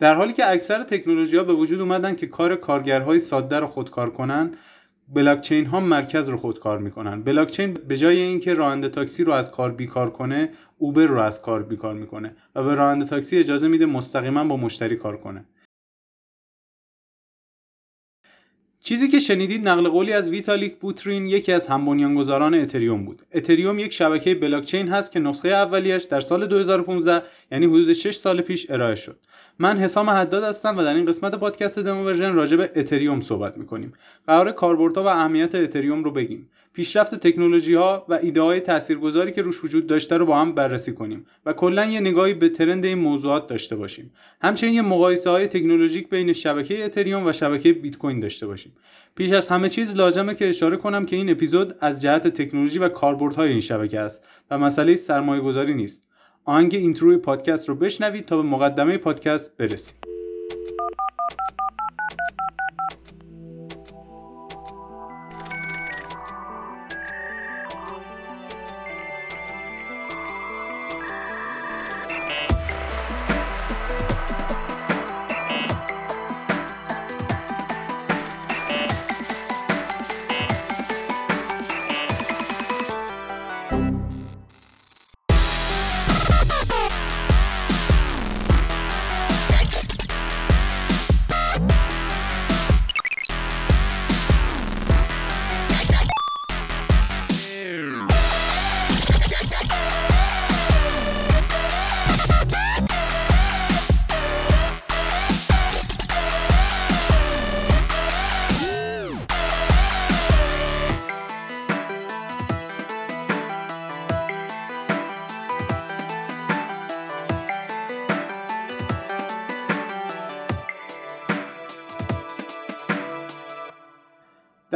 در حالی که اکثر تکنولوژی ها به وجود اومدن که کار کارگرهای ساده رو خودکار کنن بلاکچین ها مرکز رو خودکار می‌کنن. بلاکچین به جای اینکه راننده تاکسی رو از کار بیکار کنه اوبر رو از کار بیکار می‌کنه و به راننده تاکسی اجازه میده مستقیما با مشتری کار کنه. چیزی که شنیدید نقل قولی از ویتالیک بوترین یکی از هم بنیانگذاران اتریوم بود. اتریوم یک شبکه بلاکچین هست که نسخه اولیش در سال 2015 یعنی حدود 6 سال پیش ارائه شد. من حسام حداد هستم و در این قسمت پادکست Demo Version راجع به اتریوم صحبت می‌کنیم. قراره کاربردها و اهمیت اتریوم رو بگیم. پیشرفت تکنولوژی ها و ایده های تاثیرگذاری که روش وجود داشته رو با هم بررسی کنیم و کلا یه نگاهی به trend این موضوعات داشته باشیم. همچنین یه مقایسه های تکنولوژیک بین شبکه اتریوم و شبکه بیت کوین داشته باشیم. پیش از همه چیز لازمه که اشاره کنم که این اپیزود از جهت تکنولوژی و کاربردهای این شبکه است و مسئله سرمایه گذاری نیست. آهنگ اینتروی پادکست رو بشنوید تا به مقدمه پادکست برسیم.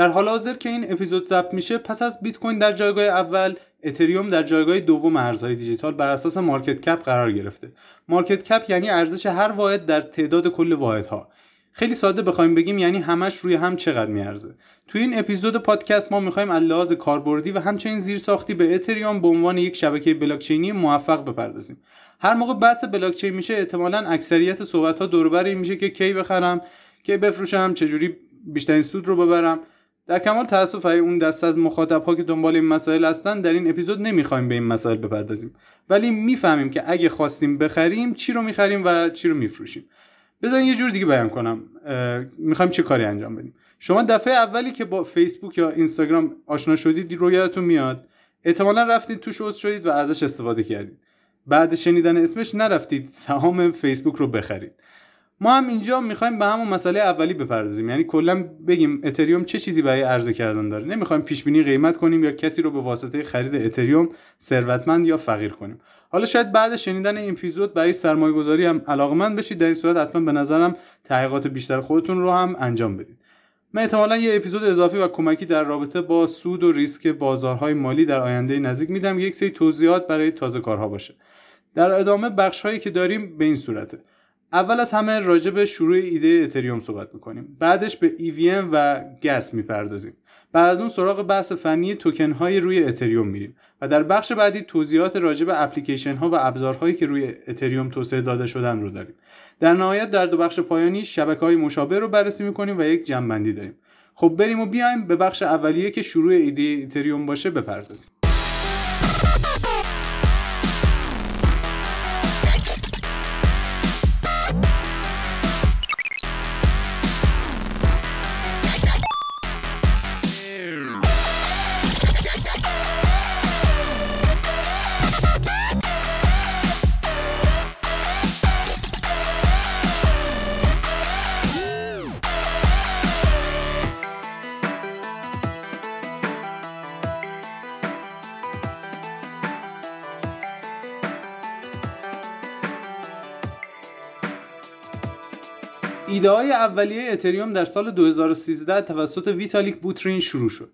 در حال حاضر که این اپیزود ضبط میشه پس از بیت کوین در جایگاه اول اتریوم در جایگاه دوم ارزهای دیجیتال بر اساس market cap قرار گرفته. market cap یعنی ارزش هر واحد در تعداد کل واحدها. خیلی ساده بخوایم بگیم یعنی همش روی هم چقدر میارزه. توی این اپیزود پادکست ما می‌خوایم از لحاظ کاربردی و همچنین زیر ساختی به اتریوم به عنوان یک شبکه بلاکچینی موفق بپردازیم. هر موقع بحث بلاکچین میشه احتمالا اکثریت صحبت ها دور این میشه که کی بخرم کی بفروشم چجوری بیشترین سود رو ببرم. در کمال تاسف اون دست از مخاطب ها که دنبال این مسائل هستن در این اپیزود نمی‌خوایم به این مسائل بپردازیم. ولی می‌فهمیم که اگه خواستیم بخریم چی رو می‌خریم و چی رو میفروشیم. بزن یه جور دیگه بیان کنم. می‌خوایم چه کاری انجام بدیم؟ شما دفعه اولی که با فیسبوک یا اینستاگرام آشنا شدید رو یادتون میاد. احتمالا رفتید توش عضو شدید و ازش استفاده کردید. بعد شنیدن اسمش نرفتید سهام فیسبوک رو بخرید. ما هم اینجا می‌خوایم به همون مسئله اولی بپردازیم. یعنی کلا بگیم اتریوم چه چیزی برای عرضه کردن داره؟ نمی‌خوایم پیش بینی قیمت کنیم یا کسی رو به واسطه خرید اتریوم ثروتمند یا فقیر کنیم. حالا شاید بعد شنیدن این اپیزود برای سرمایه گذاری هم علاقمند بشید. در این صورت حتما به نظرم تحقیقات بیشتر خودتون رو هم انجام بدید. من احتمالا یه اپیزود اضافی و کمکی در رابطه با سود و ریسک بازارهای مالی در آینده نزدیک میدم. یک سری توضیحات برای تازه کارها باشه. در ادامه بخش هایی که داریم به این صورته. اول از همه راجع به شروع ایده اتریوم صحبت می‌کنیم. بعدش به EVM و گس می‌پردازیم. بعد از اون سراغ بحث فنی توکن های روی اتریوم میریم و در بخش بعدی توضیحات راجع به اپلیکیشن ها و ابزارهایی که روی اتریوم توسعه داده شدن رو داریم. در نهایت در دو بخش پایانی شبکه های مشابه رو بررسی می‌کنیم و یک جنبندی داریم. خب بریم و بیایم به بخش اولیه که شروع ایده اتریوم باشه بپردازیم. ایده های اولیه اتریوم در سال 2013 توسط ویتالیک بوترین شروع شد.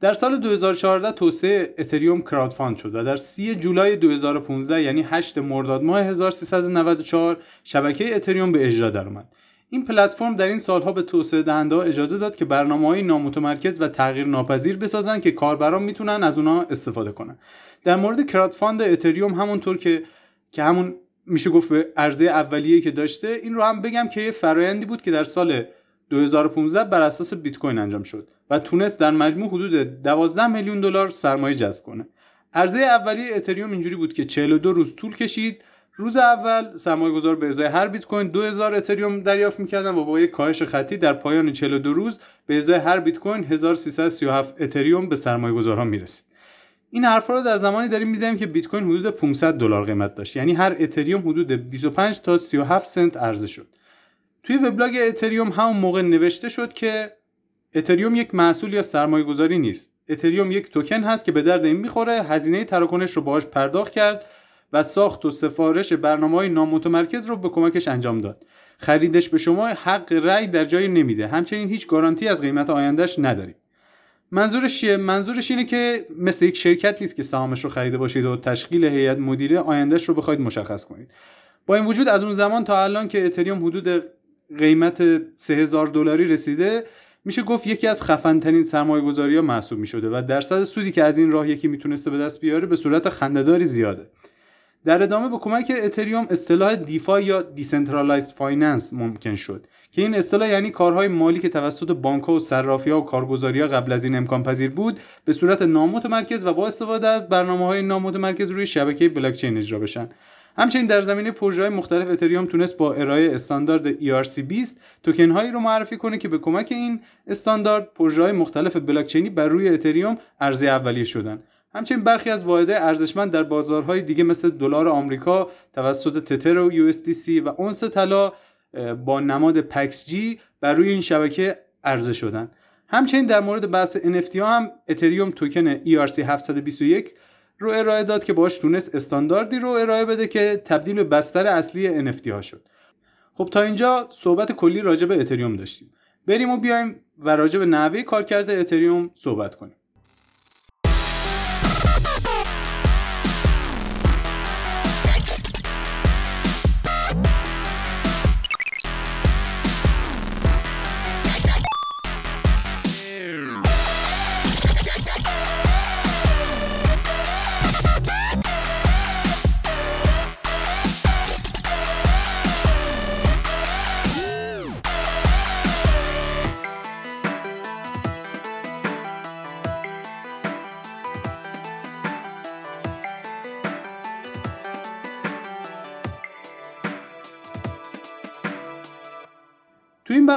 در سال 2014 توسعه اتریوم کراودفاند شد و در 30 جولای 2015 یعنی 8 مرداد ماه 1394 شبکه اتریوم به اجرا درآمد. این پلتفرم در این سالها به توسعه دهنده اجازه داد که برنامه های نامتمرکز و تغییر ناپذیر بسازن که کاربران می‌تونن از اونها استفاده کنن. در مورد کراودفاند اتریوم همونطور که که همون میشه گفت به عرضه اولیه که داشته. این رو هم بگم که یه فرایندی بود که در سال 2015 بر اساس بیت کوین انجام شد و تونست در مجموع حدود 12 میلیون دلار سرمایه جذب کنه. عرضه اولیه اتریوم اینجوری بود که 42 روز طول کشید. روز اول سرمایه گذار به ازای هر بیت کوین 2000 اتریوم دریافت می‌کردن و با یک کاهش خطی در پایان 42 روز به ازای هر بیت کوین 1337 اتریوم به سرمایه گذارها می‌رسید. این حرفا رو در زمانی داریم می‌زنیم که بیت کوین حدود 500 دلار قیمت داشت. یعنی هر اتریوم حدود 25 تا 37 سنت عرضه شد. توی وبلاگ اتریوم همون موقع نوشته شد که اتریوم یک محصول یا سرمایه گذاری نیست. اتریوم یک توکن هست که به درد این می‌خوره هزینه تراکنش رو باهاش پرداخت کرد و ساخت و سفارش برنامه های نامتمرکز رو به کمکش انجام داد. خریدش به شما حق رأی در جای نمیده. همچنین هیچ گارانتی از قیمت آیندهش نداریم. منظورش چیه؟ منظورش اینه که مثل یک شرکت نیست که سهامش رو خریده باشید و تشکیل هیئت مدیره آیندهش رو بخواید مشخص کنید. با این وجود از اون زمان تا الان که اتریوم حدود قیمت 3000 دلاری رسیده میشه گفت یکی از خفن ترین سرمایه گذاری محسوب می شده و درصد سودی که از این راه یکی می‌تونسته به دست بیاره به صورت خندهداری زیاده. در ادامه با کمک اتریوم اصطلاح DeFi یا decentralized finance ممکن شد که این اصطلاح یعنی کارهای مالی که توسط بانک و صرافی ها و کارگزاری ها قبل از این امکان پذیر بود به صورت نامتمرکز و با استفاده از برنامه های نامتمرکز روی شبکه بلاکچین اجرا بشن. همچنین در زمینه پروژه مختلف اتریوم تونست با ارائه استاندارد ERC20 توکن هایی رو معرفی کنه که به کمک این استاندارد پروژه مختلف بلاکچینی بر روی اتریوم عرضه اولیه شدن. همچنین برخی از واحدهای ارزشمند در بازارهای دیگه مثل دلار آمریکا توسط تتر و USDC و اونس طلا با نماد پکس جی بر روی این شبکه عرضه شدن. همچنین در مورد بحث NFT ها هم اتریوم توکن ERC 721 رو ارائه داد که باش تونست استانداردی رو ارائه بده که تبدیل به بستر اصلی NFT ها شد. خب تا اینجا صحبت کلی راجع به اتریوم داشتیم. بریم و بیایم و راجع به نحوه کارکرد اتریوم صحبت کنیم.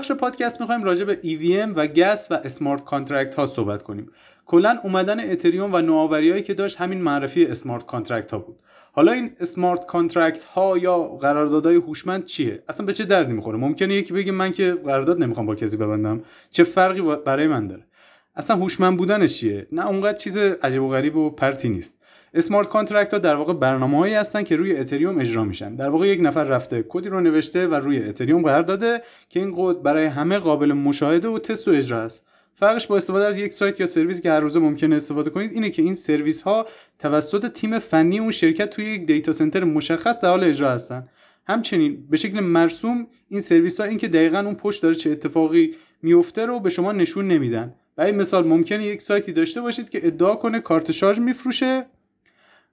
بخش پادکست می‌خوایم راجع به EVM و gas و smart contract ها صحبت کنیم. کلا اومدن اتریوم و نوآوریهایی که داشت همین معرفی smart contract ها بود. حالا این smart contract ها یا قراردادهای هوشمند چیه؟ اصلا به چه دردی می‌خوره؟ ممکنه یکی بگه من که قرارداد نمی‌خوام با کسی ببندم. چه فرقی برای من داره؟ اصلا هوشمند بودنش چیه؟ نه اونقدر چیز عجیب و غریب و پرتی نیست. smart contract ها در واقع برنامه‌هایی هستن که روی اتریوم اجرا میشن. در واقع یک نفر رفته کدی رو نوشته و روی اتریوم قرار داده که این کد برای همه قابل مشاهده و تست و اجرا است. فرقش با استفاده از یک سایت یا سرویس که هر روزه ممکنه استفاده کنید اینه که این سرویس ها توسط تیم فنی اون شرکت توی یک data center مشخص در حال اجرا هستن. همچنین به شکل مرسوم این سرویس ها اینکه دقیقا اون پشت داره چه اتفاقی میفته رو به شما نشون نمیدن. برای مثال ممکنه یک سایتی داشته باشید که ادعا کنه کارت شارژ میفروشه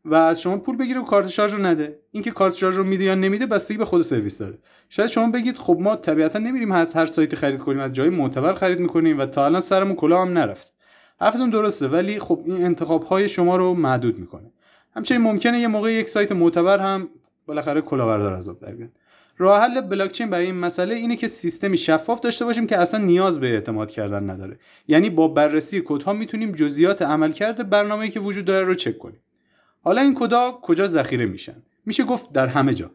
و از شما پول بگیره و کارت شارژ رو نده. اینکه کارت شارژ رو میده یا نمیده بستگی به خود سرویس داره. شاید شما بگید خب ما طبیعتا نمیریم از هر سایتی خرید کنیم از جای معتبر خرید می‌کنیم و تا الان سرمون کلا هم نرفت. حرفتون درسته ولی خب این انتخاب های شما رو محدود می‌کنه. همچنین ممکنه یه موقع یک سایت معتبر هم بالاخره کلاهبردار عذاب در بیاد. راه حل بلاکچین برای این مسئله اینه که سیستمی شفاف داشته باشیم که اصلا نیاز به اعتماد کردن نداره. یعنی با بررسی کدها می‌تونیم جزئیات عملکرد برنامه‌ای که وجود داره رو چک کنیم. حالا این کدا کجا ذخیره میشن؟ میشه گفت در همه جا.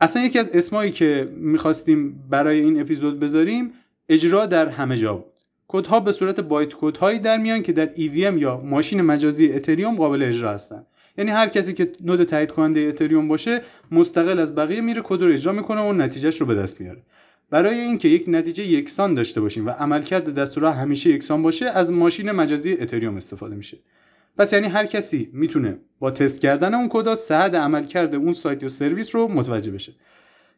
اصلا یکی از اسمایی که می‌خواستیم برای این اپیزود بذاریم اجرا در همه جا بود. کدها به صورت بایت کدهایی در میان که در EVM یا ماشین مجازی اتریوم قابل اجرا هستن. یعنی هر کسی که نود تایید کننده اتریوم باشه مستقل از بقیه میره کد رو اجرا می‌کنه و نتیجهش رو به دست میاره. برای اینکه یک نتیجه یکسان داشته باشیم و عملکرد دستورها همیشه یکسان باشه از ماشین مجازی اتریوم استفاده میشه. پس یعنی هر کسی می‌تونه با تست کردن اون کدا صحت عمل کرده اون سایت یا سرویس رو متوجه بشه.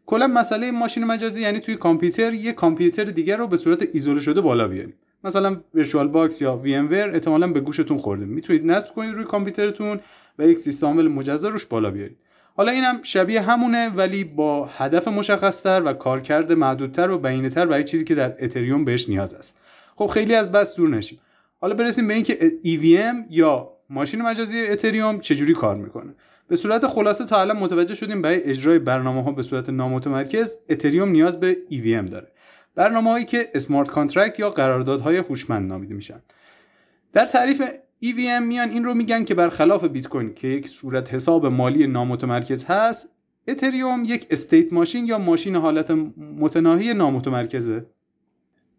کلا مسئله ماشین مجازی یعنی توی کامپیوتر یه کامپیوتر دیگر رو به صورت ایزوله شده بالا بیاریم. مثلا VirtualBox یا VMware احتمالاً به گوشتون خورده. می‌تونید نصب کنید روی کامپیوترتون و یک سیستم عامل مجزا روش بالا بیارید. حالا اینم شبیه همونه ولی با هدف مشخصتر و کارکرد محدودتر و بهینه‌تر برای چیزی که در اتریوم بهش نیاز است. خب خیلی از بحث دور نشیم. حالا برسیم به اینکه EVM یا ماشین مجازی اتریوم چجوری کار می‌کنه؟ به صورت خلاصه تا الان متوجه شدیم برای اجرای برنامه ها به صورت نامتمرکز اتریوم نیاز به EVM داره. برنامه هایی که smart contract یا قراردادهای هوشمند نامیده میشن. در تعریف EVM میان این رو میگن که برخلاف بیت کوین که یک صورت حساب مالی نامتمرکز هست اتریوم یک state machine یا ماشین حالت متناهی نامتمرکزه.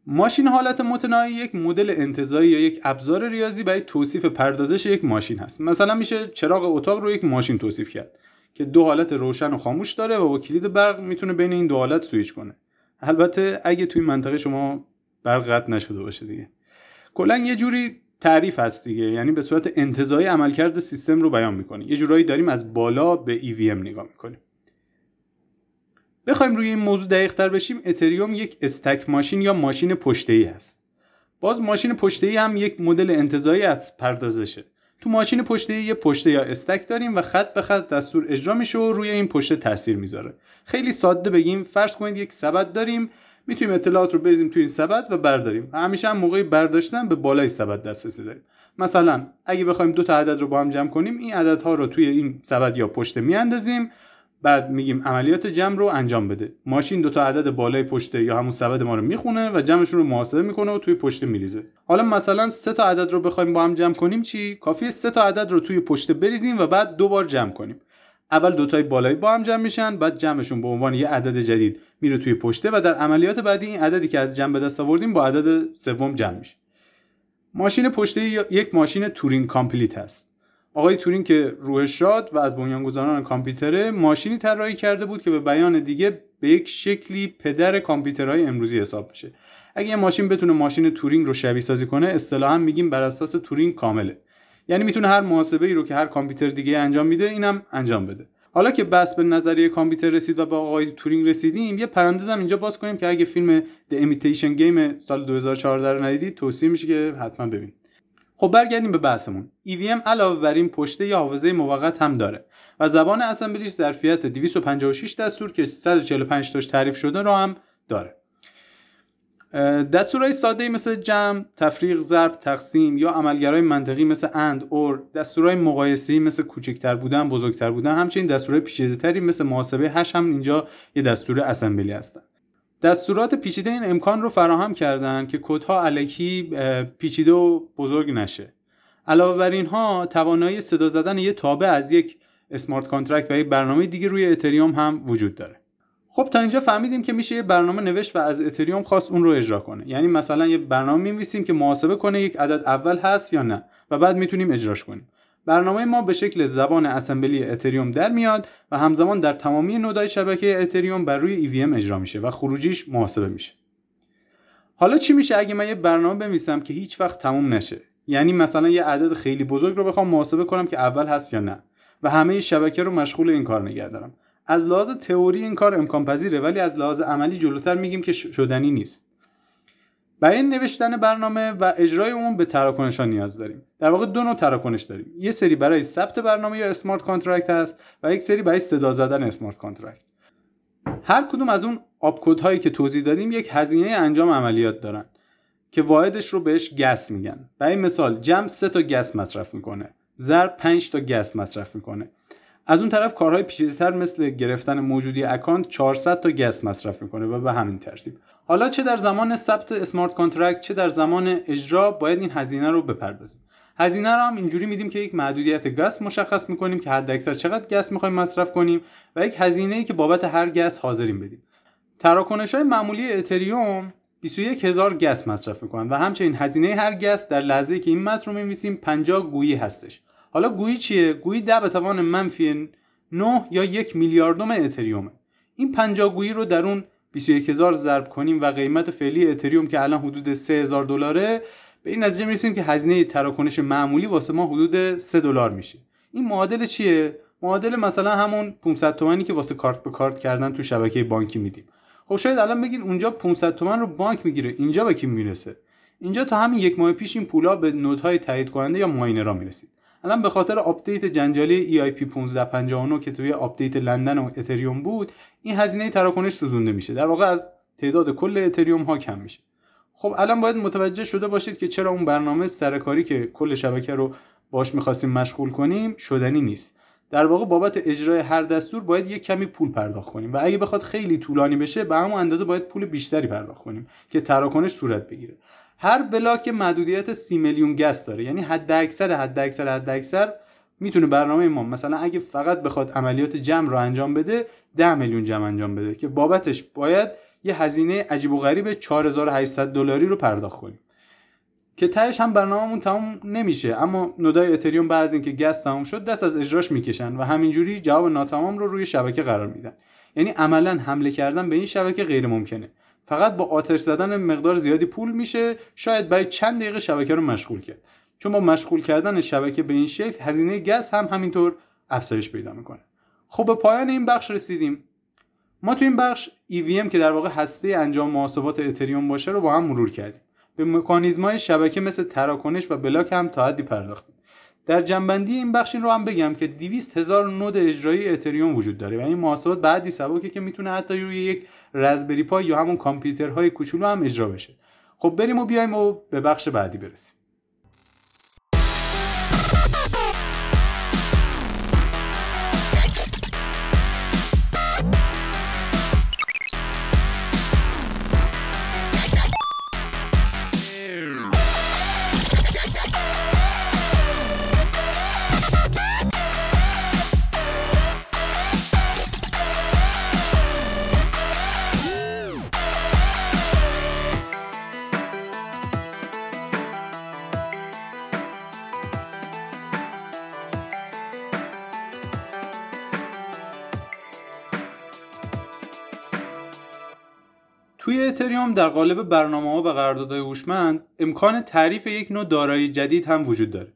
ماشین حالت متناهی یک مدل انتزاعی یا یک ابزار ریاضی برای توصیف پردازش یک ماشین هست. مثلا میشه چراغ اتاق رو یک ماشین توصیف کرد که دو حالت روشن و خاموش داره و با کلید برق می‌تونه بین این دو حالت سویچ کنه. البته اگه توی منطقه شما برق قطع نشده باشه دیگه. کلا یه جوری تعریف هست دیگه یعنی به صورت انتظایی عملکرد سیستم رو بیان می‌کنه. یه جورایی داریم از بالا به EVM نگاه می‌کنیم. بخوایم روی این موضوع دقیق تر بشیم اتریوم یک استک ماشین یا ماشین پشته ای هست. باز ماشین پشته ای هم یک مدل انتظایی از پردازشه. تو ماشین پشته یه پشته یا استک داریم و خط به خط دستور اجرا میشه و روی این پشته تاثیر می‌ذاره. خیلی ساده بگیم فرض کنید یک سبد داریم می‌تونیم اطلاعات رو بریزیم توی این سبد و برداریم. همیشه هم موقع برداشتن به بالای سبد دسترسی داریم. مثلا اگه بخوایم دو تا عدد رو با هم جمع کنیم این عددها رو توی این سبد یا پشته میاندازیم بعد میگیم عملیات جمع رو انجام بده. ماشین دو تا عدد بالای پشته یا همون سبد ما رو می‌خونه و جمعشون رو محاسبه می‌کنه و توی پشته میریزه. حالا مثلا سه تا عدد رو بخوایم با هم جمع کنیم چی؟ کافیه سه تا عدد رو توی پشته بریزیم و بعد دو بار جمع کنیم. اول دوتای بالایی با هم جمع میشن بعد جمعشون به عنوان یه عدد جدید میره توی پشته و در عملیات بعدی این عددی که از جمع به دست آوردیم با عدد سوم جمع میشه. ماشین پشته یک ماشین Turing complete هست. آقای تورینگ که روحش شاد و از بنیانگذاران کامپیوتره ماشینی طراحی کرده بود که به بیان دیگه به یک شکلی پدر کامپیوترهای امروزی حساب میشه. اگه یه ماشین بتونه ماشین تورینگ رو شبیه سازی کنه اصطلاحا میگیم بر اساس تورینگ کامله. یعنی می‌تونه هر محاسبه ای رو که هر کامپیوتر دیگه انجام میده اینم انجام بده. حالا که بس به نظریه کامپیوتر رسید و با آقای تورینگ رسیدیم یه پرانتزم اینجا باز کنیم که اگه فیلم The Imitation Game سال 2014 رو ندیدید توصیه میشه که حتما ببینید. خب برگردیم به بحثمون EVM علاوه بر این پشته یا حافظه موقت هم داره و زبان اسمبلیش ظرفیت 256 دستور که 145 تاش تعریف شده رو هم داره دستورهای ساده مثل جمع، تفریق، ضرب، تقسیم یا عملگرای منطقی مثل AND، OR، دستورهای مقایسه‌ای مثل کوچکتر بودن، بزرگتر بودن، همچنین دستورهای پیچیده‌تری مثل محاسبه hash هم اینجا یه دستور assembly هستن. دستورات پیچیده این امکان رو فراهم کردن که کدها الکی پیچیده و بزرگ نشه. علاوه بر اینها توانایی صدا زدن یه تابع از یک smart contract و یک برنامه دیگه روی اتریوم هم وجود داره. خب تا اینجا فهمیدیم که میشه یه برنامه نوشت و از اتریوم خواست اون رو اجرا کنه. یعنی مثلا یه برنامه می‌نویسیم که محاسبه کنه یک عدد اول هست یا نه و بعد می‌تونیم اجراش کنیم. برنامه ما به شکل زبان اسمبلی اتریوم در میاد و همزمان در تمامی نودهای شبکه اتریوم بر روی EVM اجرا میشه و خروجیش محاسبه میشه. حالا چی میشه اگه من یه برنامه بنویسم که هیچ وقت تموم نشه؟ یعنی مثلا یه عدد خیلی بزرگ رو بخوام محاسبه کنم که اول هست یا نه؟ و همه شبکه رو مشغول این کار نگه دارم از لحاظ تئوری این کار امکان پذیره ولی از لحاظ عملی جلوتر میگیم که شدنی نیست. برای نوشتن برنامه و اجرای اون به تراکنش ها نیاز داریم. در واقع دو نوع تراکنش داریم. یه سری برای ثبت برنامه یا smart contract هست و یک سری برای صدا زدن smart contract هر کدوم از اون آپ‌کد هایی که توضیح دادیم یک هزینه انجام عملیات دارن که واحدش رو بهش gas میگن. برای مثال جمع سه تا gas مصرف می‌کنه. ضرب 5 تا gas مصرف می‌کنه. از اون طرف کارهای پیچیده‌تر مثل گرفتن موجودی account 400 تا gas مصرف می‌کنه و به همین ترتیب. حالا چه در زمان ثبت smart contract چه در زمان اجرا باید این هزینه رو بپردازیم. هزینه رو هم اینجوری میدیم که یک محدودیت gas مشخص می‌کنیم که حد اکثر چقدر gas می‌خوایم مصرف کنیم و یک هزینه ای که بابت هر gas حاضریم بدیم. تراکنش های معمولی اتریوم 21 هزار gas مصرف می‌کنن و همچنین هزینه هر gas در لحظه که این متن رو می‌نویسیم 50 Gwei هستش. حالا گویی چیه؟ گویی 10 به توان منفی 9 یا یک میلیاردوم اتریومه این 50 گویی رو در اون 21000 ضرب کنیم و قیمت فعلی اتریوم که الان حدود 3000 دلاره به این نتیجه می‌رسیم که هزینه تراکنش معمولی واسه ما حدود 3 دلار میشه. این معادل چیه؟ معادل مثلا همون 500 تومانی که واسه کارت به کارت کردن تو شبکه بانکی میدیم. خب شاید الان بگید اونجا 500 تومن رو بانک می‌گیره. اینجا به کی می‌رسه؟ اینجا تا همین یک ماه پیش این پولا به node های تایید کننده یا miner ها می‌رسید. الان به خاطر update جنجالی EIP 1559 که توی update لندن و اتریوم بود این هزینه تراکنش سوزونده میشه. در واقع از تعداد کل اتریوم ها کم میشه. خب الان باید متوجه شده باشید که چرا اون برنامه سرکاری که کل شبکه رو باش می‌خواستیم مشغول کنیم شدنی نیست. در واقع بابت اجرای هر دستور باید یک کمی پول پرداخت کنیم و اگه بخواد خیلی طولانی بشه به همون اندازه باید پول بیشتری پرداخت کنیم که تراکنش صورت بگیره. هر بلاک محدودیت سی میلیون گس داره. یعنی حد اکثر حد اکثر حد اکثر می‌تونه برنامه ما مثلا اگه فقط بخواد عملیات جمع رو انجام بده 10 میلیون جمع انجام بده که بابتش باید یه هزینه عجیب و غریب 4800 دلاری رو پرداخت کنیم. که تهش هم برنامهمون تمام نمیشه. اما نودای اتریوم بعد از اینکه گس تمام شد دست از اجراش می‌کشن و همینجوری جواب ناتمام رو روی شبکه قرار میدن. یعنی عملا حمله کردن به این شبکه غیر ممکنه فقط با آتش زدن مقدار زیادی پول میشه شاید برای چند دقیقه شبکه رو مشغول کرد. چون با مشغول کردن شبکه به این شکل هزینه گس هم همینطور افزایش پیدا می‌کنه. خب به پایان این بخش رسیدیم. ما تو این بخش EVM که در واقع هسته انجام محاسبات اتریوم باشه رو با هم مرور کردیم. به مکانیزمای شبکه مثل تراکنش و بلاک هم تا حدی پرداختیم. در جنبندی این بخش این رو هم بگم که 200 هزار نود اجرایی اتریوم وجود داره. و این محاسبات بعدی سبکه که می‌تونه حتی روی یک رزبری پای یا همون کامپیوترهای کوچولو هم اجرا بشه. خب بریم و بیایم و به بخش بعدی برسیم. اتریوم در قالب برنامه ها و قراردادهای هوشمند امکان تعریف یک نوع دارایی جدید هم وجود داره.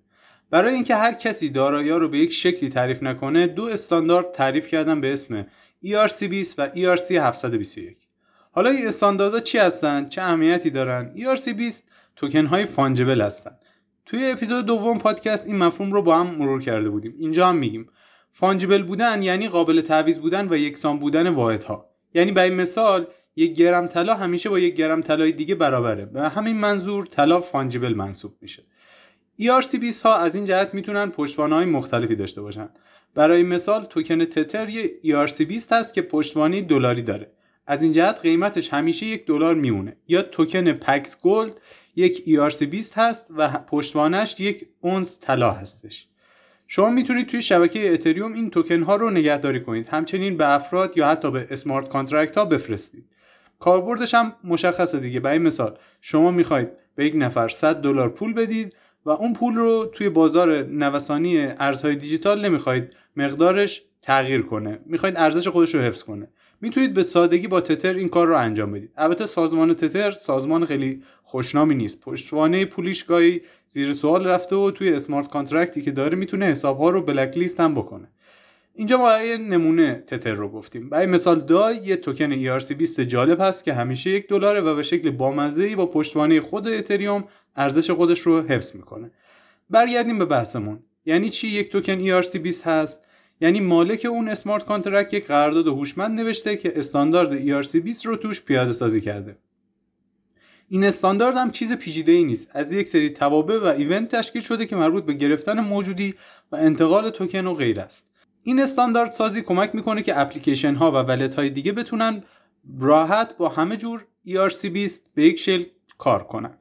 برای اینکه هر کسی دارایی رو به یک شکلی تعریف نکنه دو استاندارد تعریف کردن به اسم ERC20 و ERC721 حالا این استانداردها چی هستن؟ چه اهمیتی دارن؟ ERC20 توکن های فانجبل هستن. توی اپیزود دوم پادکست این مفهوم رو با هم مرور کرده بودیم. اینجا هم میگیم. فانجبل بودن یعنی قابل تعویض بودن و یکسان بودن واحدها. یعنی به مثال یک گرم طلا همیشه با یک گرم طلای دیگه برابره. به همین منظور طلا fungible محسوب میشه. ERC20 ها از این جهت می‌تونن پشتوانه های مختلفی داشته باشن. برای مثال توکن تتر یه ERC20 هست که پشتوانه دلاری داره. از این جهت قیمتش همیشه یک دلار میمونه. یا توکن پکس گلد یک ERC20 هست و پشتوانش یک اونس طلا هستش. شما می‌تونید توی شبکه اتریوم این توکن ها رو نگهداری کنید. همچنین به افراد یا حتی به smart contract ها بفرستید. کاربردش هم مشخصه دیگه. برای مثال شما می‌خواید به یک نفر 100 دلار پول بدید و اون پول رو توی بازار نوسانی ارزهای دیجیتال نمی‌خواید مقدارش تغییر کنه. می‌خواید ارزش خودش رو حفظ کنه. می‌تونید به سادگی با تتر این کار رو انجام بدید. البته سازمان تتر سازمان خیلی خوشنامی نیست. پشتوانه پولیش گاهی زیر سوال رفته و توی smart contract ی که داره می‌تونه حسابها رو blacklist هم بکنه. اینجا یه نمونه تتر رو گفتیم. برای مثال دای یه token ERC20 جالب هست که همیشه یک دلاره و به شکل بامزه با پشتوانه خود اتریوم ارزش خودش رو حفظ می‌کنه. برگردیم به بحثمون. یعنی چی یک token ERC20 هست؟ یعنی مالک اون smart contract یک قرارداد هوشمند نوشته که استاندارد ERC20 رو توش پیاده سازی کرده. این استاندارد هم چیز پیچیده ای نیست. از یک سری توابع و event تشکیل شده که مربوط به گرفتن موجودی و انتقال توکن و غیر است. این استاندارد سازی کمک می‌کنه که اپلیکیشن ها و ولت های دیگه بتونن راحت با همه جور ERC20 به یک شل کار کنن.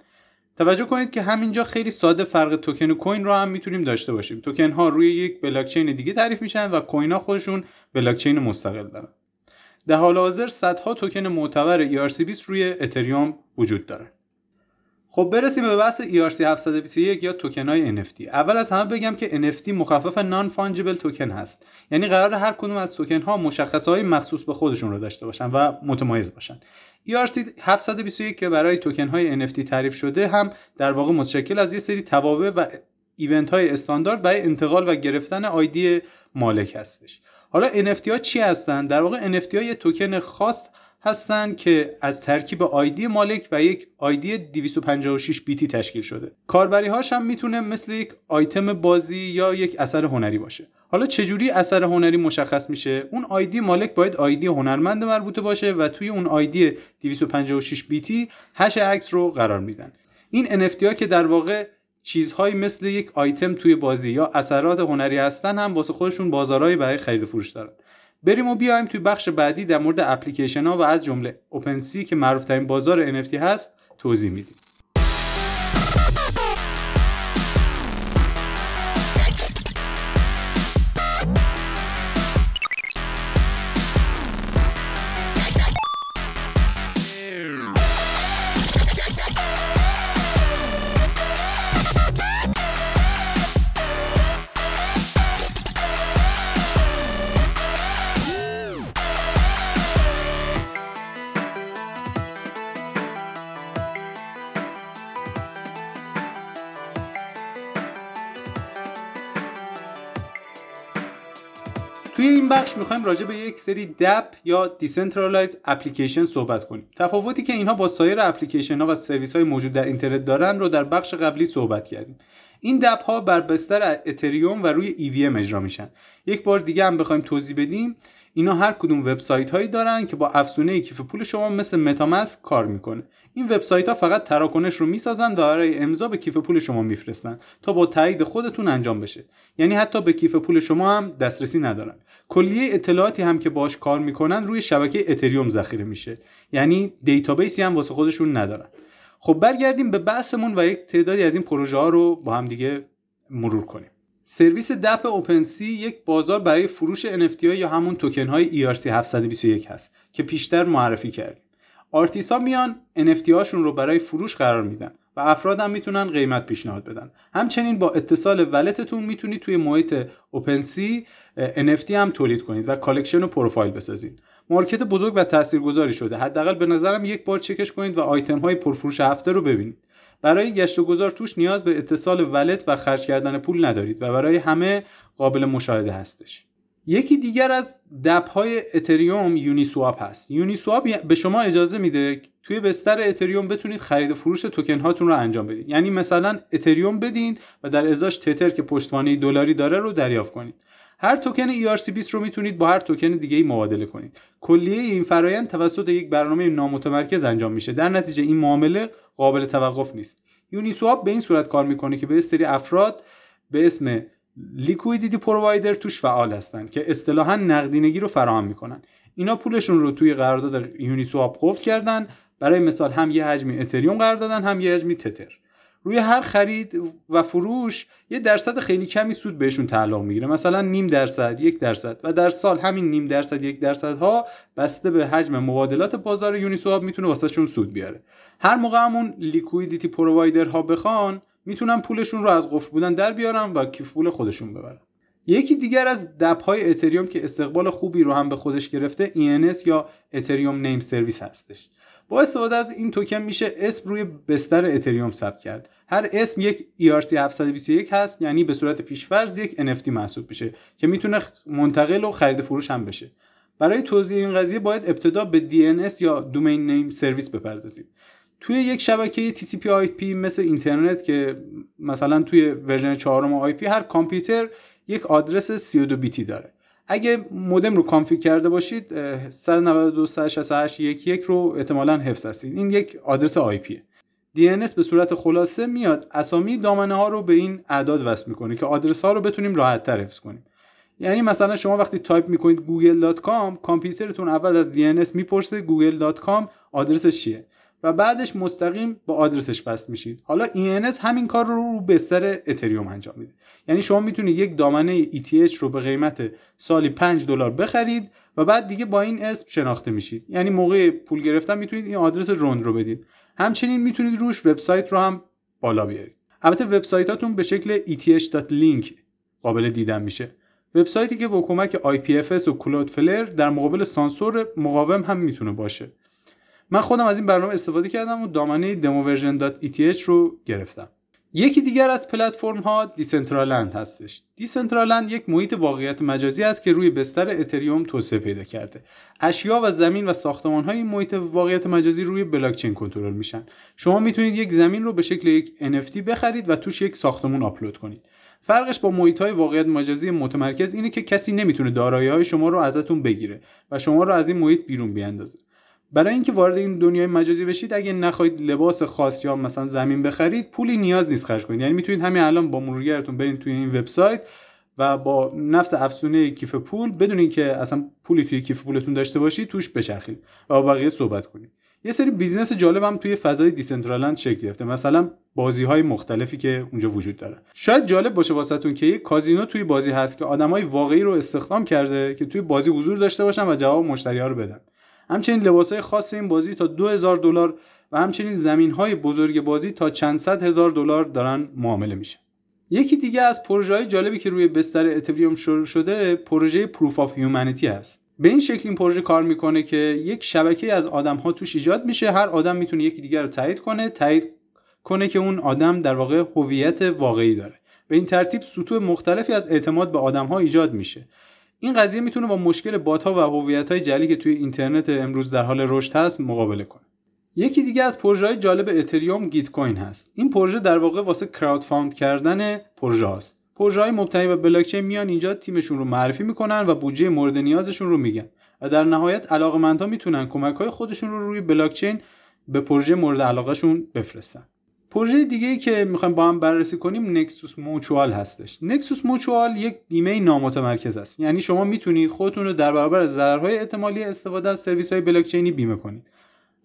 توجه کنید که همینجا خیلی ساده فرق توکن و کوین رو هم می‌تونیم داشته باشیم. توکن ها روی یک بلاکچین دیگه تعریف میشن و کوین ها خودشون بلاکچین مستقل دارن. در حال حاضر صدها توکن معتبر ERC20 روی اتریوم وجود داره خب برسیم به بحث ERC 721 یا توکن های NFT اول از همه بگم که NFT مخفف non-fungible token هست. یعنی قرار هر کدوم از توکن ها مشخصه های مخصوص به خودشون رو داشته باشن و متمایز باشن. ERC 721 که برای توکن های NFT تعریف شده هم در واقع متشکل از یه سری توابع و event های استاندارد برای انتقال و گرفتن ID مالک هستش. حالا NFT ها چی هستن؟ در واقع NFT ها یه توکن خاص هستن که از ترکیب آیدی مالک و یک آیدی 256 بیتی تشکیل شده. کاربری هاش هم می‌تونه مثل یک آیتم بازی یا یک اثر هنری باشه. حالا چجوری اثر هنری مشخص میشه؟ اون آیدی مالک باید آیدی هنرمند مربوطه باشه و توی اون آیدی 256 بیتی هش عکس رو قرار میدن. این NFT ها که در واقع چیزهایی مثل یک آیتم توی بازی یا اثرات هنری هستن هم واسه خودشون بازارهایی برای خرید و فروش دارن. بریم و بیایم توی بخش بعدی در مورد اپلیکیشن ها و از جمله اوپنسی که معروف ترین بازار NFT هست توضیح میدیم. می‌خوایم راجع به یک سری DApp یا decentralized application صحبت کنیم. تفاوتی که اینها با سایر اپلیکیشن ها و سرویس های موجود در اینترنت دارن رو در بخش قبلی صحبت کردیم. این DApp ها بر بستر اتریوم و روی EVM اجرا میشن. یک بار دیگه هم بخوایم توضیح بدیم. اینا هر کدوم وبسایت هایی دارن که با افزونه کیف پول شما مثل متامسک کار می‌کنه. این وبسایت ها فقط تراکنش رو می‌سازن و برای امضا به کیف پول شما میفرستن تا با تایید خودتون انجام بشه. یعنی حتی به کیف پول شما هم دسترسی ندارن. کلیه اطلاعاتی هم که باش کار می‌کنن روی شبکه اتریوم ذخیره میشه. یعنی database ی هم واسه خودشون ندارن. خب برگردیم به بحثمون و یک تعدادی از این پروژه ها رو با هم دیگه مرور کنیم. سرویس DApp اوپنسی یک بازار برای فروش NFT یا همون توکن های ERC 721 هست که پیشتر معرفی کردیم. آرتیست ها میان NFT هاشون رو برای فروش قرار میدن و افراد هم می‌تونن قیمت پیشنهاد بدن. همچنین با اتصال wallet تون می‌تونید توی محیط اوپنسی NFT هم تولید کنید و collection و پروفایل بسازید. market بزرگ و تاثیرگذاری شده. حداقل به نظرم یک بار چکش کنید و آیتم های پرفروش هفته رو ببینید. برای گشت و گذار توش نیاز به اتصال wallet و خرج کردن پول ندارید و برای همه قابل مشاهده هستش. یکی دیگر از DApp های اتریوم یونی سواب هست. یونی سواب به شما اجازه میده توی بستر اتریوم بتونید خرید و فروش توکن هاتون رو انجام بدید. یعنی مثلا اتریوم بدین و در ازاش تتر که پشتوانه دلاری داره رو دریافت کنید. هر token ERC20 رو می‌تونید با هر توکن دیگه ای مبادله کنید. کلیه این فرایند توسط یک برنامه نامتمرکز انجام میشه. در نتیجه این معامله قابل توقف نیست. یونی سواب به این صورت کار می‌کنه که یه سری افراد به اسم liquidity provider توش فعال هستن که اصطلاحا نقدینگی رو فراهم می‌کنن. اینا پولشون رو توی قرارداد یونی سواب قفل کردن. برای مثال هم یه حجمی اتریوم قرار دادن هم یه حجمی تتر. روی هر خرید و فروش یه درصد خیلی کمی سود بهشون تعلق می‌گیره. مثلا نیم درصد یک درصد. و در سال همین نیم درصد یک درصد ها بسته به حجم مبادلات بازار Uniswap می‌تونه واسهشون سود بیاره. هر موقع همون liquidity provider ها بخوان می‌تونن پولشون رو از قفل بودن در بیارن و کیف پول خودشون ببرن. یکی دیگر از DApp های اتریوم که استقبال خوبی رو هم به خودش گرفته ENS یا Ethereum Name Service هستش. با استفاده از این توکن میشه اسم روی بستر اتریوم ثبت کرد. هر اسم یک ERC 721 هست یعنی به صورت پیشفرض یک NFT محسوب میشه که می‌تونه منتقل و خرید فروش هم بشه. برای توضیح این قضیه باید ابتدا به DNS یا Domain Name Service بپردازید. توی یک شبکه TCP IP مثل اینترنت که مثلا توی ورژن 4 IP هر کامپیوتر یک آدرس 32 بیتی داره. اگه مودم رو config کرده باشید 192.168.1.1 رو احتمالا حفظ هستید این یک آدرس IP. DNS به صورت خلاصه میاد اسامی دامنه ها رو به این اعداد وصل می‌کنه که آدرس ها رو بتونیم راحت تر حفظ کنیم. یعنی مثلا شما وقتی تایپ می‌کنید google.com کامپیوترتون اول از DNS می‌پرسه google.com آدرسش چیه. و بعدش مستقیم با آدرسش وصل میشید حالا ENS همین کار رو رو بستر اتریوم انجام میده. یعنی شما می‌تونید یک دامنه ETH رو به قیمت سالی 5 دلار بخرید و بعد دیگه با این اسم شناخته میشید یعنی موقع پول گرفتن می‌تونید این آدرس روند رو بدید همچنین می‌تونید روش وبسایت رو هم بالا بیارید. البته وبسایتاتون به شکل eth.link قابل دیدن میشه. وبسایتی که با کمک IPFS و Cloudflare در مقابل سانسور مقاوم هم می‌تونه باشه. من خودم از این برنامه استفاده کردم و دامنه demoversion.eth رو گرفتم یکی دیگر از پلتفرم ها دیسنترالند هستش. دیسنترالند یک محیط واقعیت مجازی است که روی بستر اتریوم توسعه پیدا کرده. اشیا و زمین و ساختمان های محیط واقعیت مجازی روی بلاکچین کنترل میشن. شما می‌تونید یک زمین رو به شکل یک NFT بخرید و توش یک ساختمون آپلود کنید. فرقش با محیط های واقعیت مجازی متمرکز اینه که کسی نمی‌تونه دارایی های شما رو ازتون بگیره و شما رو از این محیط بیرون بیاندازه. برای اینکه وارد این دنیای مجازی بشید اگه نخواهید لباس خاص یا مثلا زمین بخرید پولی نیاز نیست خرج کنید. یعنی می‌تونید همین الان با مرورگرتون برید توی این وبسایت و با نفس افزونه کیف پول بدون اینکه اصلا پولی توی کیف پولتون داشته باشید توش بچرخید و با بقیه صحبت کنید. یه سری business جالب هم توی فضای Decentraland شکل گرفته. مثلا بازی های مختلفی که اونجا وجود داره. شاید جالب باشه واسهتون که یک کازینو توی بازی هست که آدمای واقعی رو استخدام کرده که توی بازی حضور داشته باشن و جواب مشتری ها رو بدن. همچنین لباس های خاص این بازی تا 2000 دلار و همچنین زمین های بزرگ بازی تا چند صد هزار دلار دارن معامله میشه. یکی دیگه از پروژه های جالبی که روی بستر اتریوم شروع شده پروژه Proof of Humanity است. به این شکل این پروژه کار می‌کنه که یک شبکه از آدم ها توش ایجاد میشه. هر آدم می‌تونه یکی دیگر رو تایید کنه تایید کنه که اون آدم در واقع هویت واقعی داره. به این ترتیب سطوح مختلفی از اعتماد به آدم ها ایجاد میشه. این قضیه می‌تونه با مشکل bot و هویت های جعلی که توی اینترنت امروز در حال رشد هست مقابله کنه. یکی دیگه از پروژه جالب اتریوم Gitcoin هست. این پروژه در واقع واسه crowdfund کردن پروژه هست پروژه های مبتنی بر بلاکچین میان اینجا تیمشون رو معرفی می‌کنن و بودجه مورد نیازشون رو میگن. و در نهایت علاقمندها می‌تونن کمک های خودشون رو روی بلاکچین به پروژه مورد علاقهشون بفرستن. پروژه دیگه ای که می‌خوایم با هم بررسی کنیم Nexus Mutual هستش. Nexus Mutual یک بیمه نامتمرکز است. یعنی شما می‌تونید خودتون رو در برابر ضررهای احتمالی استفاده از سرویس های بلاکچینی بیمه کنید.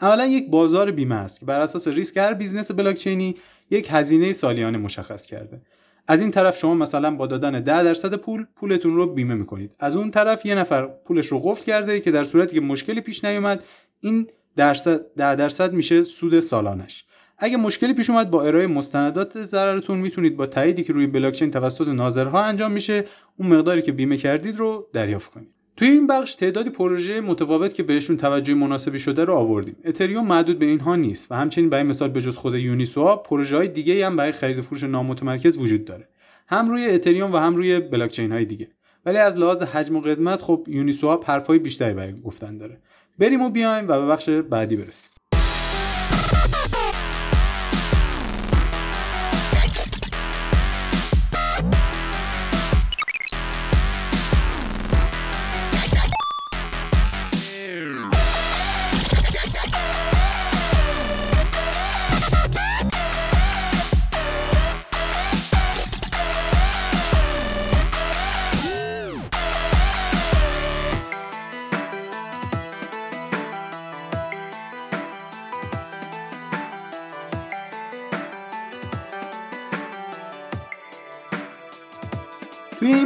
اولا یک بازار بیمه است که بر اساس ریسک هر business بلاکچینی یک هزینه سالیانه مشخص کرده. از این طرف شما مثلا با دادن 10 درصد پول پولتون رو بیمه می‌کنید. از اون طرف یه نفر پولش رو قفل کرده که در صورتی که مشکلی پیش نیومد این درصد 10 درصد میشه سود سالانش. اگه مشکلی پیش اومد با ارائه مستندات ضررتون می‌تونید با تاییدی که روی بلاکچین توسط ناظرها انجام میشه اون مقداری که بیمه کردید رو دریافت کنید. توی این بخش تعدادی پروژه متفاوت که بهشون توجه مناسبی شده رو آوردیم. اتریوم محدود به اینها نیست و همچنین برای مثال به جز خود یونیسوا پروژه های دیگه هم برای خرید فروش نامتمرکز وجود داره. هم روی اتریوم و هم روی بلاکچین های دیگه. ولی از لحاظ حجم و قدمت خب یونیسوا حرفای بیشتری برای گفتن داره. بریم و بیایم و به بخش بعدی برسیم.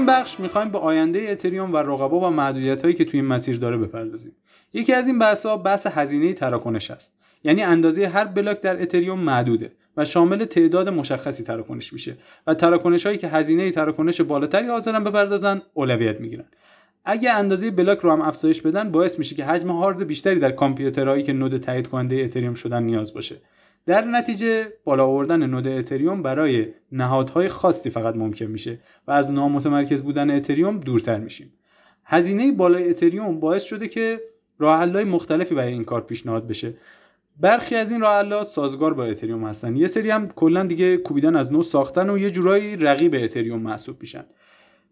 بخش می‌خوایم به آینده اتریوم و رقبا و محدودیت هایی که توی این مسیر داره بپردازیم. یکی از این بحث ها بحث هزینه تراکنش است. یعنی اندازه هر بلاک در اتریوم محدوده و شامل تعداد مشخصی تراکنش میشه و تراکنش هایی که هزینه تراکنش بالاتری حاضرن بپردازن اولویت می‌گیرن. اگه اندازه بلاک رو هم افزایش بدن باعث میشه که حجم هارد بیشتری در کامپیوترهایی که نود تایید کننده اتریوم شدن نیاز باشه. در نتیجه بالا آوردن نود اتریوم برای نهادهای خاصی فقط ممکن میشه و از نامتمرکز بودن اتریوم دورتر میشیم. هزینه بالای اتریوم باعث شده که راه مختلفی برای این کار پیشنهاد بشه. برخی از این راه سازگار با اتریوم هستن. یه سری هم کلا دیگه کوبیدن از نو ساختن و یه جورایی رقیب اتریوم محسوب میشن.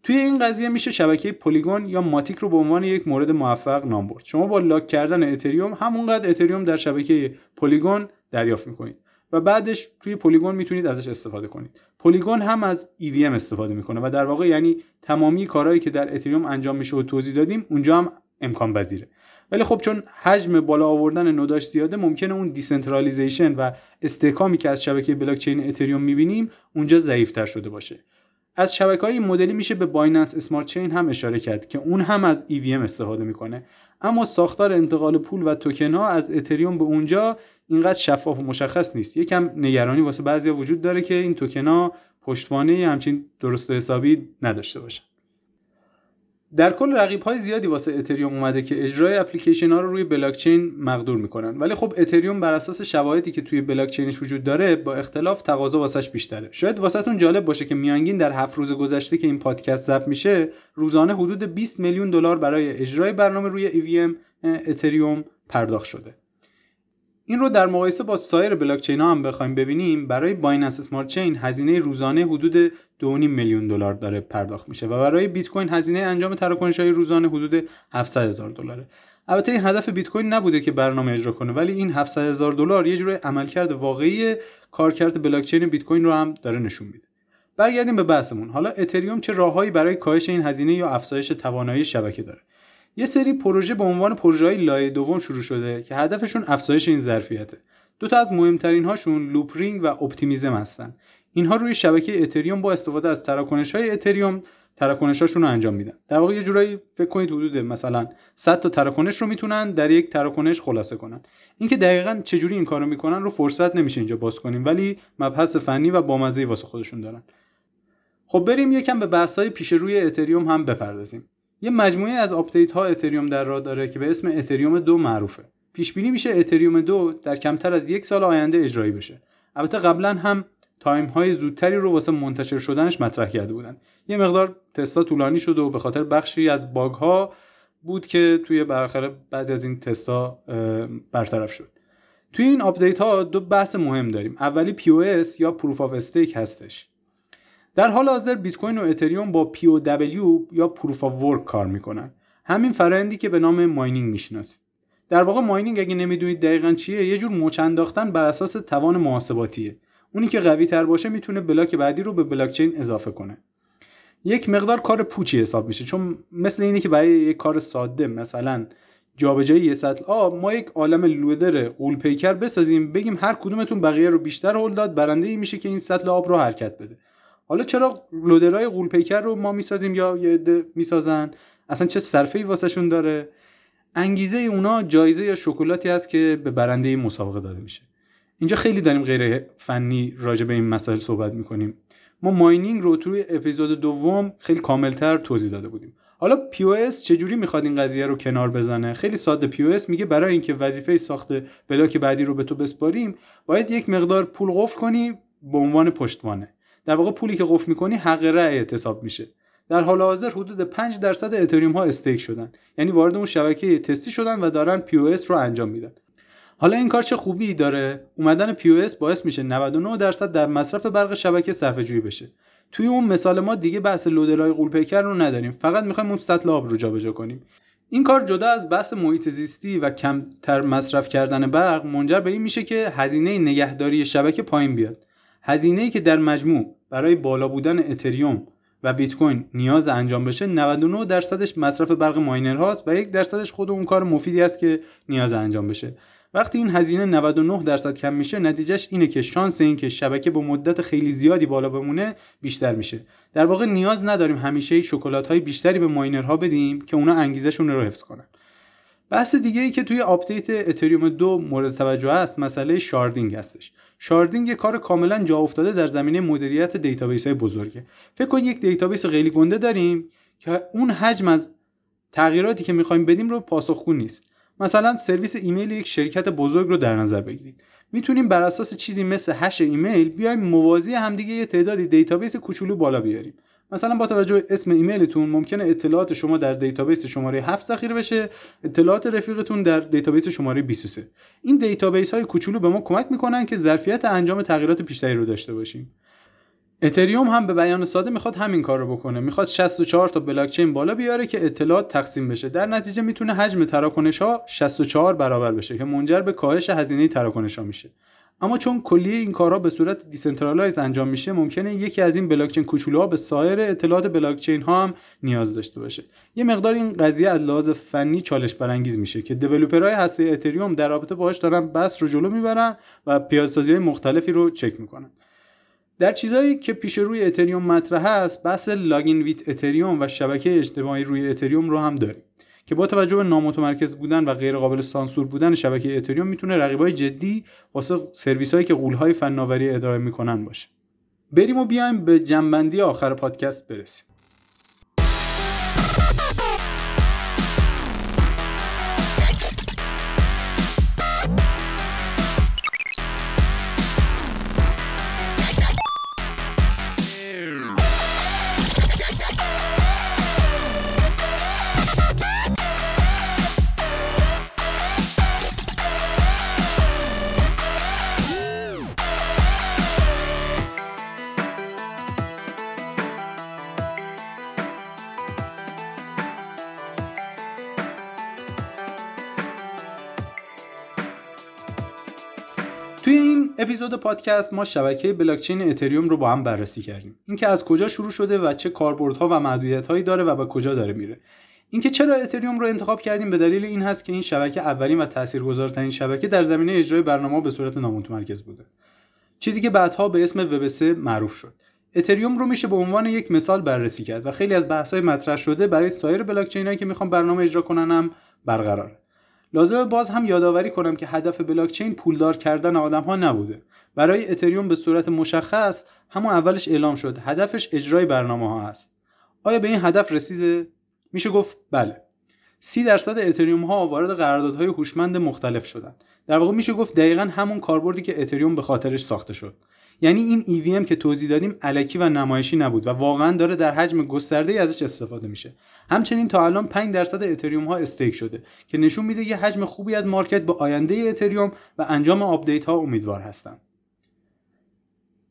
توی این قضیه میشه شبکه Polygon یا Matic رو به عنوان یک مورد موفق نام برد شما با lock کردن اتریوم همونقدر اتریوم در شبکه Polygon دریافت می‌کنید. و بعدش توی Polygon می‌تونید ازش استفاده کنید. Polygon هم از EVM استفاده می‌کنه و در واقع یعنی تمامی کارهایی که در اتریوم انجام میشه و توضیح دادیم اونجا هم امکان پذیره. ولی خب چون حجم بالا آوردن node اش زیاده ممکنه اون decentralization و استحکامی که از شبکه بلاکچین اتریوم می‌بینیم اونجا ضعیفتر شده باشه. از شبکه های مدلی میشه به Binance Smart Chain هم اشاره کرد که اون هم از EVM استفاده می‌کنه. اما ساختار انتقال پول و توکن ها از اتریوم به اونجا اینقدر شفاف و مشخص نیست. یکم نگرانی واسه بعضیا وجود داره که این توکن ها پشتوانه همچین درست و حسابی نداشته باشن. در کل رقیب های زیادی واسه اتریوم اومده که اجرای اپلیکیشن ها رو روی بلاکچین مقدور می‌کنن. ولی خب اتریوم بر اساس شواهدی که توی بلاکچینش وجود داره با اختلاف تقاضا واسش بیشتره. شاید واسهتون جالب باشه که میانگین در هفت روز گذشته که این پادکست ضبط میشه روزانه حدود 20 میلیون دلار برای اجرای برنامه روی EVM اتریوم پرداخت شده. این رو در مقایسه با سایر بلاکچین ها هم بخوایم ببینیم برای Binance Smart Chain هزینه روزانه حدود 2.5 میلیون دلار داره پرداخت میشه و برای بیت کوین هزینه انجام تراکنش های روزانه حدود 700 هزار دلاره. البته این هدف بیت کوین نبوده که برنامه اجرا کنه ولی این 700 هزار دلار یه جوری عملکرد واقعی کارکرد بلاکچین بیت کوین رو هم داره نشون میده. برگردیم به بحثمون. حالا اتریوم چه راههایی برای کاهش این هزینه یا افزایش توانایی شبکه داره؟ یه سری پروژه به عنوان پروژه های لایه دوم شروع شده که هدفشون افزایش این ظرفیته. دو تا از مهمترین هاشون Loopring و Optimism هستن. اینها روی شبکه اتریوم با استفاده از تراکنش های اتریوم تراکنشاشون رو انجام میدن. در واقع یه جورایی فکر کنید حدود مثلا 100 تا تراکنش رو می‌تونن در یک تراکنش خلاصه کنن. اینکه دقیقا چجوری این کارو می‌کنن رو فرصت نمیشه اینجا باز کنیم ولی مبحث فنی و بامزه واسه خودشون دارن. خب بریم یکم به بحث های پیش روی اتریوم هم بپردازیم. یه مجموعه از update ها اتریوم در راه داره که به اسم اتریوم دو معروفه. پیش بینی میشه اتریوم دو در کمتر از یک سال آینده اجرایی بشه. البته قبلا هم time های زودتری رو واسه منتشر شدنش مطرح کرده بودن. یه مقدار تستا طولانی شد و به خاطر بخشی از bug ها بود که توی بالاخره بعضی از این تستا برطرف شد. توی این update ها دو بحث مهم داریم. اولی پی یا proof of stake هستش. در حال حاضر بیت کوین و اتریوم با POW یا proof of work کار می‌کنن. همین فرآیندی که به نام mining می‌شناسید. در واقع mining اگه نمی‌دونید دقیقا چیه یه جور مچ انداختن بر اساس توان محاسباتیه. اونی که قوی تر باشه می‌تونه block بعدی رو به بلاکچین اضافه کنه. یک مقدار کار پوچی حساب میشه چون مثل اینه که برای یک کار ساده مثلا جابجایی یه سطل آب ما یک عالم لودر غول پیکر بسازیم بگیم هر کدومتون بقیه رو بیشتر هل داد برنده ای میشه که این سطل آب رو حرکت بده. حالا چرا لودرهای قول پیکر رو ما می‌سازیم یا یه عده می‌سازن؟ اصلا چه صرفه ای واسهشون داره؟ انگیزه اونا جایزه یا شکلاتی هست که به برنده مسابقه داده میشه. اینجا خیلی داریم غیر فنی راجع به این مسائل صحبت می‌کنیم. ما ماینینگ رو توی اپیزود دوم خیلی کاملتر توضیح داده بودیم. حالا POS چجوری می‌خواد این قضیه رو کنار بزنه؟ خیلی ساده POS میگه برای اینکه وظیفه ساخت بلاک بعدی رو به تو بسپاریم باید یک مقدار پول قفل کنی به عنوان پشتوانه. در واقع پولی که قفل می‌کنی حق رأی حساب میشه. در حال حاضر حدود 5 درصد اتریوم ها استیک شدن. یعنی وارد اون شبکه تستی شدن و دارن POS رو انجام میدن. حالا این کار چه خوبی داره؟ اومدن POS باعث میشه 99 درصد در مصرف برق شبکه صرفه جویی بشه. توی اون مثال ما دیگه بحث لودرهای قول پیکر رو نداریم. فقط می‌خوایم اون سطل آب رو جابجا کنیم. این کار جدا از بحث محیط زیستی و کمتر مصرف کردن برق منجر به این میشه که هزینه نگهداری شبکه پایین بیاد. هزینه ای که در مجموع برای بالا بودن اتریوم و بیت کوین نیاز انجام بشه 99 درصدش مصرف برق miner هاست و یک درصدش خود اون کار مفیدی است که نیاز انجام بشه. وقتی این هزینه 99 درصد کم میشه نتیجهش اینه که شانس این که شبکه با مدت خیلی زیادی بالا بمونه بیشتر میشه. در واقع نیاز نداریم همیشه شکلات های بیشتری به miner ها بدیم که اونا انگیزشون رو حفظ کنن. بحث دیگه ای که توی آپدیت اتریوم دو مورد توجه است مسئله sharding هستش. sharding یه کار کاملا جا افتاده در زمینه مدیریت database های بزرگه. فکر کن یک database خیلی گنده داریم که اون حجم از تغییراتی که می‌خوایم بدیم رو پاسخگو نیست. مثلا سرویس ایمیل یک شرکت بزرگ رو در نظر بگیرید. می‌تونیم بر اساس چیزی مثل hash ایمیل بیایم موازی همدیگه یه تعدادی database کوچولو بالا بیاریم. مثلا با توجه اسم ایمیلتون ممکنه اطلاعات شما در database شماره 7 ذخیره بشه اطلاعات رفیقتون در database شماره 23 این database های کوچولو به ما کمک می‌کنن که ظرفیت انجام تغییرات بیشتری رو داشته باشیم. اتریوم هم به بیان ساده می‌خواد همین کار رو بکنه. می‌خواد 64 تا بلاکچین بالا بیاره که اطلاعات تقسیم بشه. در نتیجه می‌تونه حجم تراکنش ها 64 برابر بشه که منجر به کاهش هزینه تراکنش ها میشه. اما چون کلیه این کارها به صورت decentralize انجام میشه ممکنه یکی از این بلاکچین کوچولوها به سایر اطلاعات بلاکچین ها هم نیاز داشته باشه. یه مقدار این قضیه از لحاظ فنی چالش برانگیز میشه که developer های هسته اتریوم در رابطه باهاش دارن بحث رو جلو می‌برن و پیاده‌سازی های مختلفی رو چک می‌کنن. در چیزهایی که پیش روی اتریوم مطرح است بحث لاگین ویت اتریوم و شبکه اجتماعی روی اتریوم رو هم داریم. که با توجه به نامتمرکز بودن و غیر قابل سانسور بودن شبکه اتریوم می‌تونه رقیبای جدی واسه سرویس هایی که قولهای فناوری ارائه می‌کنن باشه. بریم و بیایم به جنبندی آخر پادکست برسیم. پادکست ما شبکه بلاکچین اتریوم رو با هم بررسی کردیم. اینکه از کجا شروع شده و چه کاربردها و محدودیت‌هایی داره و به کجا داره میره. اینکه چرا اتریوم رو انتخاب کردیم به دلیل این هست که این شبکه اولین و تاثیرگذارترین شبکه در زمینه اجرای برنامه به صورت نامتمرکز بوده. چیزی که بعدها به اسم وب معروف شد. اتریوم رو میشه به عنوان یک مثال بررسی کرد و خیلی از بحث‌های مطرح شده برای سایر بلاکچین‌هایی که می‌خوان برنامه اجرا کنن هم برقراره. لازمه باز هم یادآوری کنم که هدف بلاکچین پولدار کردن آدم ها نبوده. برای اتریوم به صورت مشخص همون اولش اعلام شد. هدفش اجرای برنامه ها است. آیا به این هدف رسیده؟ میشه گفت بله. سی درصد اتریوم ها وارد قراردادهای هوشمند مختلف شدن. در واقع میشه گفت دقیقا همون کاربردی که اتریوم به خاطرش ساخته شد. یعنی این EVM که توضیح دادیم علکی و نمایشی نبود و واقعا داره در حجم گسترده ازش استفاده میشه. همچنین تا الان 5 درصد اتریوم ها stake شده که نشون میده یه حجم خوبی از market به آینده اتریوم و انجام آپدیت ها امیدوار هستن.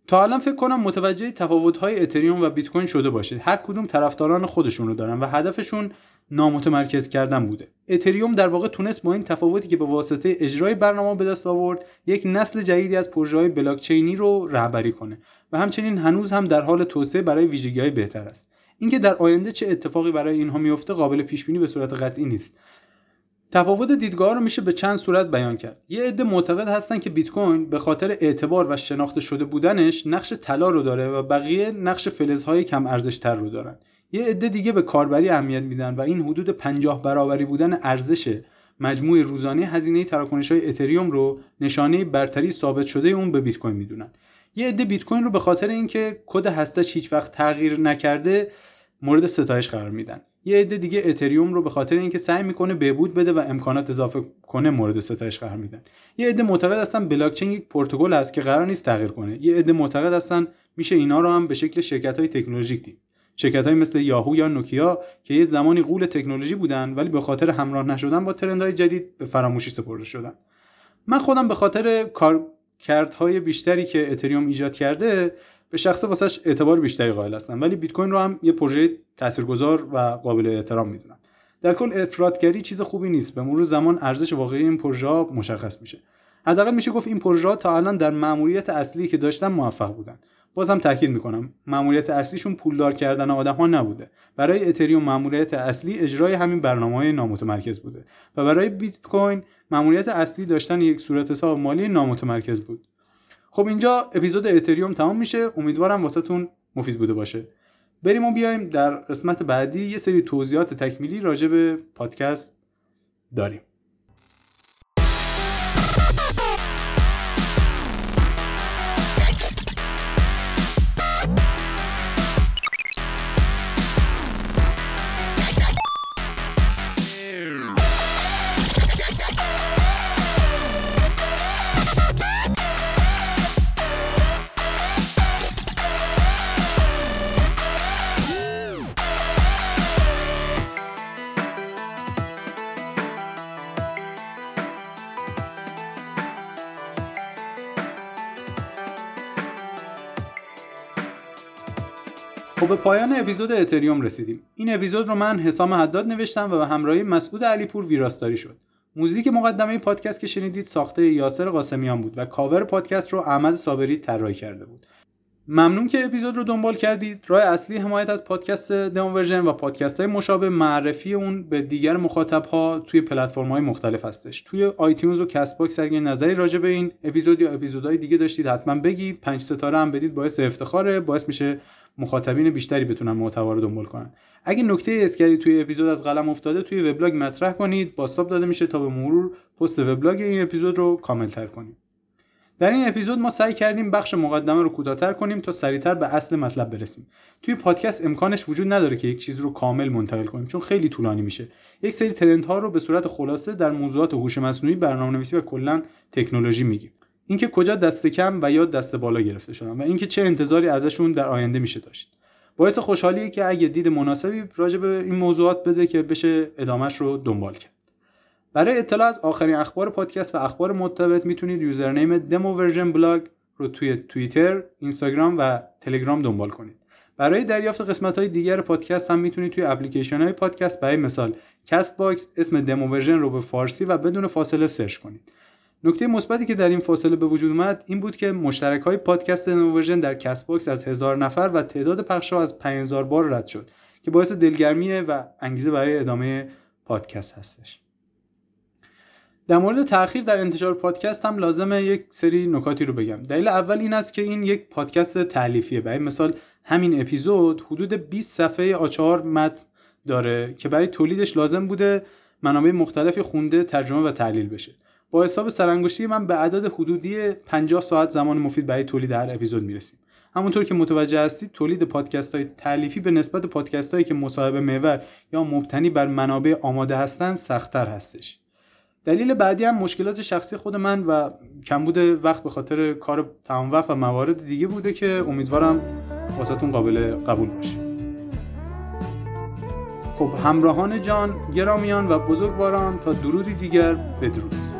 تا الان فکر کنم متوجه تفاوت های اتریوم و بیت کوین شده باشید. هر کدوم طرفداران خودشون رو دارن و هدفشون نامتمرکز کردن بوده. اتریوم در واقع تونست با این تفاوتی که به واسطه اجرای برنامه به دست آورد یک نسل جدیدی از پروژه های بلاکچینی رو رهبری کنه و همچنین هنوز هم در حال توسعه برای ویژگی های بهتر است. اینکه در آینده چه اتفاقی برای اینها میفته قابل پیش بینی به صورت قطعی نیست. تفاوت دیدگاه رو میشه به چند صورت بیان کرد. یه عده معتقد هستن که بیت کوین به خاطر اعتبار و شناخته شده بودنش نقش طلا رو داره و بقیه نقش فلزهای کم ارزش تر رو دارن. یه عده دیگه به کاربری اهمیت میدن و این حدود 50 برابری بودن ارزش مجموع روزانه هزینه تراکنش های اتریوم رو نشانه برتری ثابت شده اون به بیت کوین می‌دونن. یه عده بیت کوین رو به خاطر اینکه کد هستش هیچ وقت تغییر نکرده مورد ستایش قرار میدن. یه عده دیگه اتریوم رو به خاطر اینکه سعی می‌کنه بهبود بده و امکانات اضافه کنه مورد ستایش قرار میدن. یه عده معتقد هستن بلاکچین یک پروتکل هست که قرار نیست تغییر کنه. یه عده معتقد هستن میشه اینا رو هم به شکل شرکت های تکنولوژیک دید. شرکت های مثل یاهو یا نوکیا که یه زمانی قول تکنولوژی بودن ولی به خاطر همراه نشدن با ترندهای جدید به فراموشی سپرده شدن. من خودم به خاطر کارکردهای بیشتری که اتریوم ایجاد کرده به شخص واسش اعتبار بیشتری قائل هستم. ولی بیت کوین رو هم یه پروژه تاثیرگذار و قابل احترام می‌دونم. در کل افرادگری چیز خوبی نیست. به مرور زمان ارزش واقعی این پروژه مشخص میشه. حداقل میشه گفت این پروژه تا الان در ماموریت اصلی که داشتن موفق بودن. بازم تاکید می‌کنم. ماموریت اصلیشون پولدار کردن آدم ها نبوده. برای اتریوم ماموریت اصلی اجرای همین برنامه های نامتمرکز بوده. و برای بیت کوین ماموریت اصلی داشتن یک صورت حساب مالی نامتمرکز بود. خب اینجا اپیزود اتریوم تمام میشه. امیدوارم واسهتون مفید بوده باشه. بریم و بیایم در قسمت بعدی یه سری توضیحات تکمیلی راجع به پادکست داریم. به پایان اپیزود اتریوم رسیدیم. این اپیزود رو من حسام حداد نوشتم و به همراهی مسعود علیپور ویراستاری شد. موزیک مقدمه پادکست که شنیدید ساخته یاسر قاسمیان بود و کاور پادکست رو احمد صابری طراحی کرده بود. ممنون که اپیزود رو دنبال کردید. راه اصلی حمایت از پادکست دمو ورژن و پادکست های مشابه معرفی اون به دیگر مخاطب ها توی پلتفرم های مختلف هستش. توی آیتیونز و کست باکس اگه نظری راجع به این اپیزود یا اپیزودهای دیگه داشتید حتما بگید. پنج ستاره هم بدید باعث افتخاره باعث میشه مخاطبین بیشتری بتونن محتوا رو دنبال کنن. اگه نکته اسکری توی اپیزود از قلم افتاده توی وبلاگ مطرح کنید. باستاب داده میشه تا به مرور پست وبلاگ این اپیزود رو کامل تر کنیم. در این اپیزود ما سعی کردیم بخش مقدمه رو کوتاه‌تر کنیم تا سریعتر به اصل مطلب برسیم. توی پادکست امکانش وجود نداره که یک چیز رو کامل منتقل کنیم چون خیلی طولانی میشه. یک سری ترندها رو به صورت خلاصه در موضوعات هوش مصنوعی برنامه‌نویسی و کلا تکنولوژی میگیم. اینکه کجا دست کم و یا دست بالا گرفته شدن و اینکه چه انتظاری ازشون در آینده میشه داشت باعث خوشحالیه که اگه دید مناسبی راجع به این موضوعات بده که بشه ادامش رو دنبال کرد برای اطلاع از آخرین اخبار پادکست و اخبار مرتبط می‌تونید username دمو ورژن بلاگ رو توی توییتر، اینستاگرام و تلگرام دنبال کنید. برای دریافت قسمت های دیگر پادکست هم می‌تونید توی اپلیکیشن های پادکست برای مثال کست باکس اسم دمو ورژن رو به فارسی و بدون فاصله search کنید. نکته مثبتی که در این فاصله به وجود اومد این بود که مشترک های پادکست دمو ورژن در کست باکس از هزار نفر و تعداد پخش ها از 5000 بار رد شد که باعث دلگرمیه و انگیزه برای ادامه پادکست هستش. در مورد تاخیر در انتشار پادکست هم لازمه یک سری نکاتی رو بگم. دلیل اول این است که این یک پادکست تألیفیه برای مثال همین اپیزود حدود 20 صفحه آ چهار متن داره که برای تولیدش لازم بوده منابع مختلفی خونده ترجمه و تحلیل بشه. با حساب سرانگشتی من به عدد حدودی 50 ساعت زمان مفید برای تولید هر اپیزود می‌رسیم. همونطور که متوجه هستید تولید پادکست های تعلیفی به نسبت پادکست هایی که مصاحبه محور یا مبتنی بر منابع آماده هستند سختتر هستش. دلیل بعدی هم مشکلات شخصی خود من و کمبود وقت به خاطر کار تمام وقت و موارد دیگه بوده که امیدوارم واسهتون قابل قبول باشه. خب همراهان جان گرامیان و بزرگواران تا درودی دیگر بدرود.